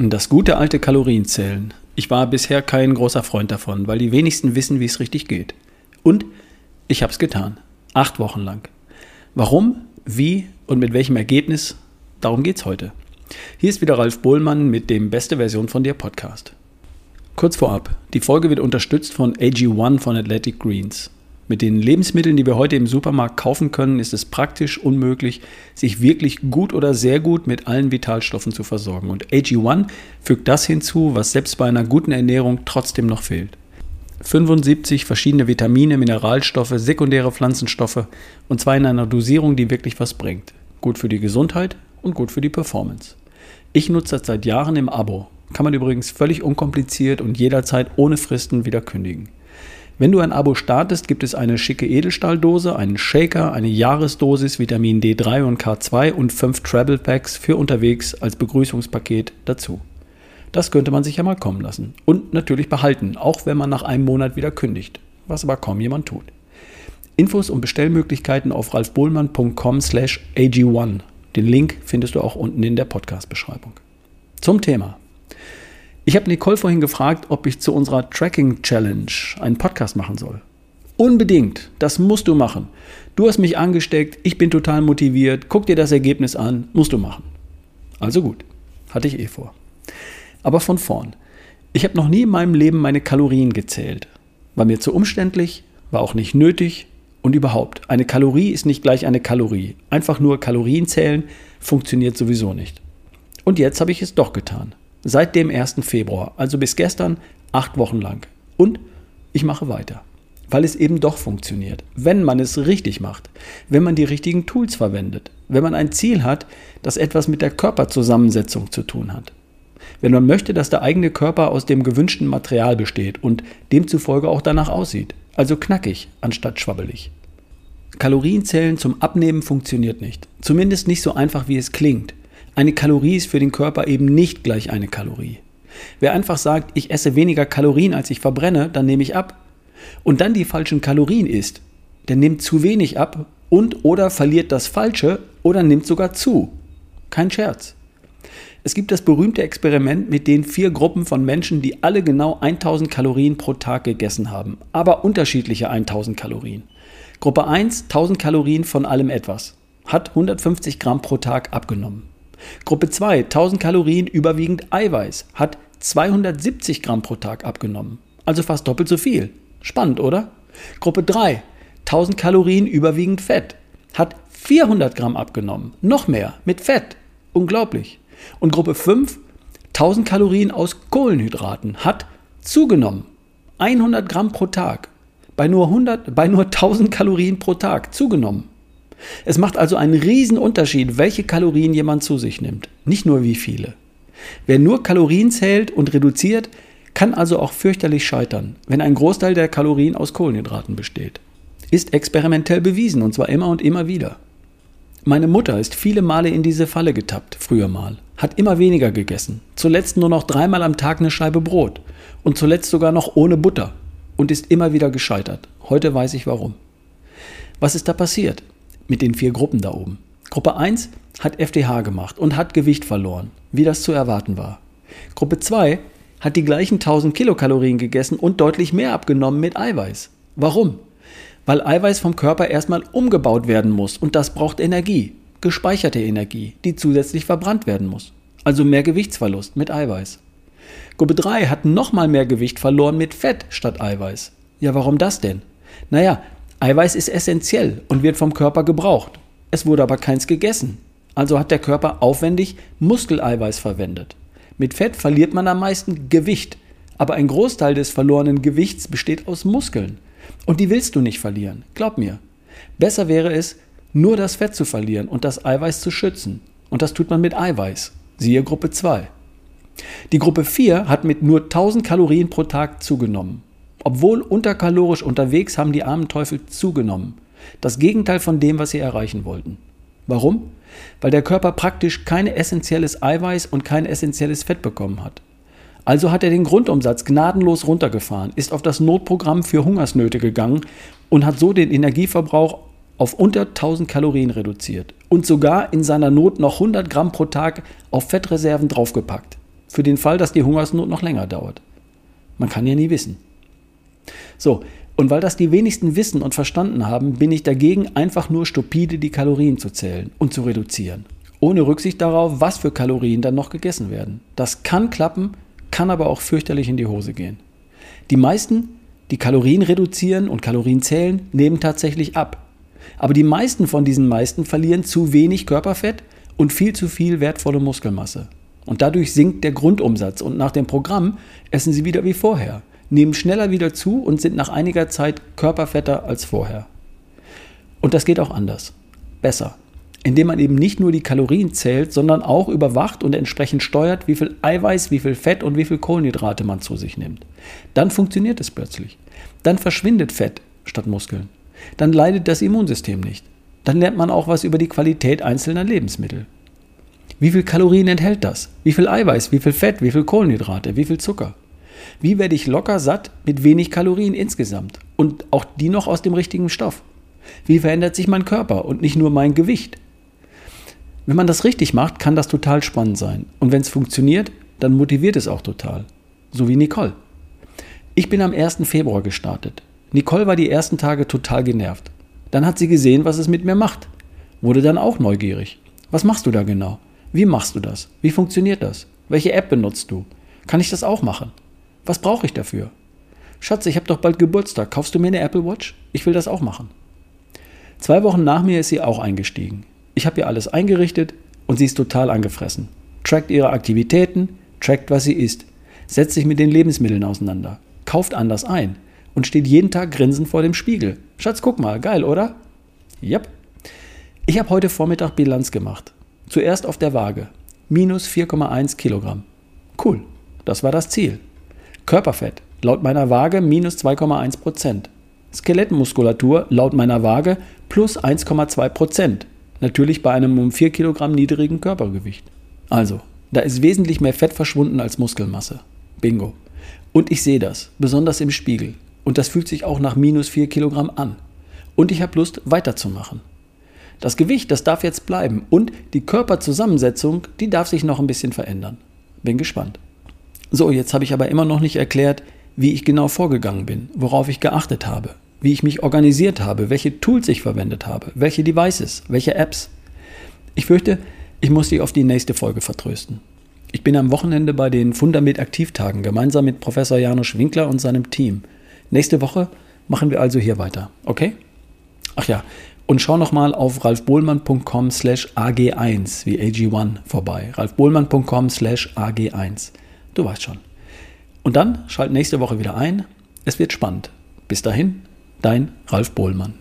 Das gute alte Kalorienzählen. Ich war bisher kein großer Freund davon, weil die wenigsten wissen, wie es richtig geht. Und ich habe es getan. Acht Wochen lang. Warum, wie und mit welchem Ergebnis? Darum geht's heute. Hier ist wieder Ralf Bohlmann mit dem Beste Version von dir Podcast. Kurz vorab, die Folge wird unterstützt von AG1 von Athletic Greens. Mit den Lebensmitteln, die wir heute im Supermarkt kaufen können, ist es praktisch unmöglich, sich wirklich gut oder sehr gut mit allen Vitalstoffen zu versorgen. Und AG1 fügt das hinzu, was selbst bei einer guten Ernährung trotzdem noch fehlt. 75 verschiedene Vitamine, Mineralstoffe, sekundäre Pflanzenstoffe und zwar in einer Dosierung, die wirklich was bringt. Gut für die Gesundheit und gut für die Performance. Ich nutze das seit Jahren im Abo. Kann man übrigens völlig unkompliziert und jederzeit ohne Fristen wieder kündigen. Wenn du ein Abo startest, gibt es eine schicke Edelstahldose, einen Shaker, eine Jahresdosis Vitamin D3 und K2 und fünf Travel Packs für unterwegs als Begrüßungspaket dazu. Das könnte man sich ja mal kommen lassen. Und natürlich behalten, auch wenn man nach einem Monat wieder kündigt, was aber kaum jemand tut. Infos und Bestellmöglichkeiten auf ralfbohlmann.com slash ag1. Den Link findest du auch unten in der Podcast-Beschreibung. Zum Thema. Ich habe Nicole vorhin gefragt, ob ich zu unserer Tracking Challenge einen Podcast machen soll. Unbedingt, das musst du machen. Du hast mich angesteckt, ich bin total motiviert, guck dir das Ergebnis an, musst du machen. Also gut, hatte ich eh vor. Aber von vorn. Ich habe noch nie in meinem Leben meine Kalorien gezählt. War mir zu umständlich, war auch nicht nötig und überhaupt. Eine Kalorie ist nicht gleich eine Kalorie. Einfach nur Kalorien zählen funktioniert sowieso nicht. Und jetzt habe ich es doch getan. Seit dem 1. Februar, also bis gestern, acht Wochen lang. Und ich mache weiter. Weil es eben doch funktioniert. Wenn man es richtig macht. Wenn man die richtigen Tools verwendet. Wenn man ein Ziel hat, das etwas mit der Körperzusammensetzung zu tun hat. Wenn man möchte, dass der eigene Körper aus dem gewünschten Material besteht und demzufolge auch danach aussieht. Also knackig anstatt schwabbelig. Kalorienzählen zum Abnehmen funktioniert nicht. Zumindest nicht so einfach, wie es klingt. Eine Kalorie ist für den Körper eben nicht gleich eine Kalorie. Wer einfach sagt, ich esse weniger Kalorien, als ich verbrenne, dann nehme ich ab. Und dann die falschen Kalorien isst, der nimmt zu wenig ab und oder verliert das Falsche oder nimmt sogar zu. Kein Scherz. Es gibt das berühmte Experiment mit den vier Gruppen von Menschen, die alle genau 1000 Kalorien pro Tag gegessen haben, aber unterschiedliche 1000 Kalorien. Gruppe 1 1000 Kalorien von allem etwas, hat 150 Gramm pro Tag abgenommen. Gruppe 2, 1000 Kalorien überwiegend Eiweiß, hat 270 Gramm pro Tag abgenommen. Also fast doppelt so viel. Spannend, oder? Gruppe 3, 1000 Kalorien überwiegend Fett, hat 400 Gramm abgenommen. Noch mehr mit Fett. Unglaublich. Und Gruppe 5, 1000 Kalorien aus Kohlenhydraten, hat zugenommen. 100 Gramm pro Tag. Bei nur, 100, bei nur 1000 Kalorien pro Tag zugenommen. Es macht also einen riesen Unterschied, welche Kalorien jemand zu sich nimmt, nicht nur wie viele. Wer nur Kalorien zählt und reduziert, kann also auch fürchterlich scheitern, wenn ein Großteil der Kalorien aus Kohlenhydraten besteht. Ist experimentell bewiesen und zwar immer und immer wieder. Meine Mutter ist viele Male in diese Falle getappt, früher mal, hat immer weniger gegessen, zuletzt nur noch dreimal am Tag eine Scheibe Brot und zuletzt sogar noch ohne Butter und ist immer wieder gescheitert. Heute weiß ich warum. Was ist da passiert? Mit den vier Gruppen da oben. Gruppe 1 hat FDH gemacht und hat Gewicht verloren, wie das zu erwarten war. Gruppe 2 hat die gleichen 1000 Kilokalorien gegessen und deutlich mehr abgenommen mit Eiweiß. Warum? Weil Eiweiß vom Körper erstmal umgebaut werden muss und das braucht Energie, gespeicherte Energie, die zusätzlich verbrannt werden muss. Also mehr Gewichtsverlust mit Eiweiß. Gruppe 3 hat nochmal mehr Gewicht verloren mit Fett statt Eiweiß. Ja, warum das denn? Naja, Eiweiß ist essentiell und wird vom Körper gebraucht. Es wurde aber keins gegessen. Also hat der Körper aufwendig Muskeleiweiß verwendet. Mit Fett verliert man am meisten Gewicht, aber ein Großteil des verlorenen Gewichts besteht aus Muskeln. Und die willst du nicht verlieren, glaub mir. Besser wäre es, nur das Fett zu verlieren und das Eiweiß zu schützen. Und das tut man mit Eiweiß. Siehe Gruppe 2. Die Gruppe 4 hat mit nur 1000 Kalorien pro Tag zugenommen. Obwohl unterkalorisch unterwegs haben die armen Teufel zugenommen. Das Gegenteil von dem, was sie erreichen wollten. Warum? Weil der Körper praktisch kein essentielles Eiweiß und kein essentielles Fett bekommen hat. Also hat er den Grundumsatz gnadenlos runtergefahren, ist auf das Notprogramm für Hungersnöte gegangen und hat so den Energieverbrauch auf unter 1000 Kalorien reduziert und sogar in seiner Not noch 100 Gramm pro Tag auf Fettreserven draufgepackt. Für den Fall, dass die Hungersnot noch länger dauert. Man kann ja nie wissen. So, und weil das die wenigsten wissen und verstanden haben, bin ich dagegen, einfach nur stupide die Kalorien zu zählen und zu reduzieren. Ohne Rücksicht darauf, was für Kalorien dann noch gegessen werden. Das kann klappen, kann aber auch fürchterlich in die Hose gehen. Die meisten, die Kalorien reduzieren und Kalorien zählen, nehmen tatsächlich ab. Aber die meisten von diesen meisten verlieren zu wenig Körperfett und viel zu viel wertvolle Muskelmasse. Und dadurch sinkt der Grundumsatz und nach dem Programm essen sie wieder wie vorher, nehmen schneller wieder zu und sind nach einiger Zeit körperfetter als vorher. Und das geht auch anders. Besser. Indem man eben nicht nur die Kalorien zählt, sondern auch überwacht und entsprechend steuert, wie viel Eiweiß, wie viel Fett und wie viel Kohlenhydrate man zu sich nimmt. Dann funktioniert es plötzlich. Dann verschwindet Fett statt Muskeln. Dann leidet das Immunsystem nicht. Dann lernt man auch was über die Qualität einzelner Lebensmittel. Wie viel Kalorien enthält das? Wie viel Eiweiß, wie viel Fett, wie viel Kohlenhydrate, wie viel Zucker? Wie werde ich locker satt mit wenig Kalorien insgesamt? Und auch die noch aus dem richtigen Stoff? Wie verändert sich mein Körper und nicht nur mein Gewicht? Wenn man das richtig macht, kann das total spannend sein. Und wenn es funktioniert, dann motiviert es auch total. So wie Nicole. Ich bin am 1. Februar gestartet. Nicole war die ersten Tage total genervt. Dann hat sie gesehen, was es mit mir macht. Wurde dann auch neugierig. Was machst du da genau? Wie machst du das? Wie funktioniert das? Welche App benutzt du? Kann ich das auch machen? Was brauche ich dafür? Schatz, ich habe doch bald Geburtstag. Kaufst du mir eine Apple Watch? Ich will das auch machen. Zwei Wochen nach mir ist sie auch eingestiegen. Ich habe ihr alles eingerichtet und sie ist total angefressen. Trackt ihre Aktivitäten, trackt, was sie isst, setzt sich mit den Lebensmitteln auseinander, kauft anders ein und steht jeden Tag grinsend vor dem Spiegel. Schatz, guck mal, geil, oder? Yep. Ich habe heute Vormittag Bilanz gemacht. Zuerst auf der Waage. Minus 4,1 Kilogramm. Cool, das war das Ziel. Körperfett, laut meiner Waage minus 2,1 Prozent. Skelettmuskulatur, laut meiner Waage plus 1,2 Prozent. Natürlich bei einem um 4 Kilogramm niedrigen Körpergewicht. Also, da ist wesentlich mehr Fett verschwunden als Muskelmasse. Bingo. Und ich sehe das, besonders im Spiegel. Und das fühlt sich auch nach minus 4 Kilogramm an. Und ich habe Lust, weiterzumachen. Das Gewicht, das darf jetzt bleiben. Und die Körperzusammensetzung, die darf sich noch ein bisschen verändern. Bin gespannt. So, jetzt habe ich aber immer noch nicht erklärt, wie ich genau vorgegangen bin, worauf ich geachtet habe, wie ich mich organisiert habe, welche Tools ich verwendet habe, welche Devices, welche Apps. Ich fürchte, ich muss dich auf die nächste Folge vertrösten. Ich bin am Wochenende bei den Fundament Aktivtagen gemeinsam mit Professor Janusz Winkler und seinem Team. Nächste Woche machen wir also hier weiter, okay? Ach ja, und schau nochmal auf ralfbohlmann.com slash ag1 wie AG1 vorbei. ralfbohlmann.com slash ag1. Du weißt schon. Und dann schalt nächste Woche wieder ein. Es wird spannend. Bis dahin, dein Ralf Bohlmann.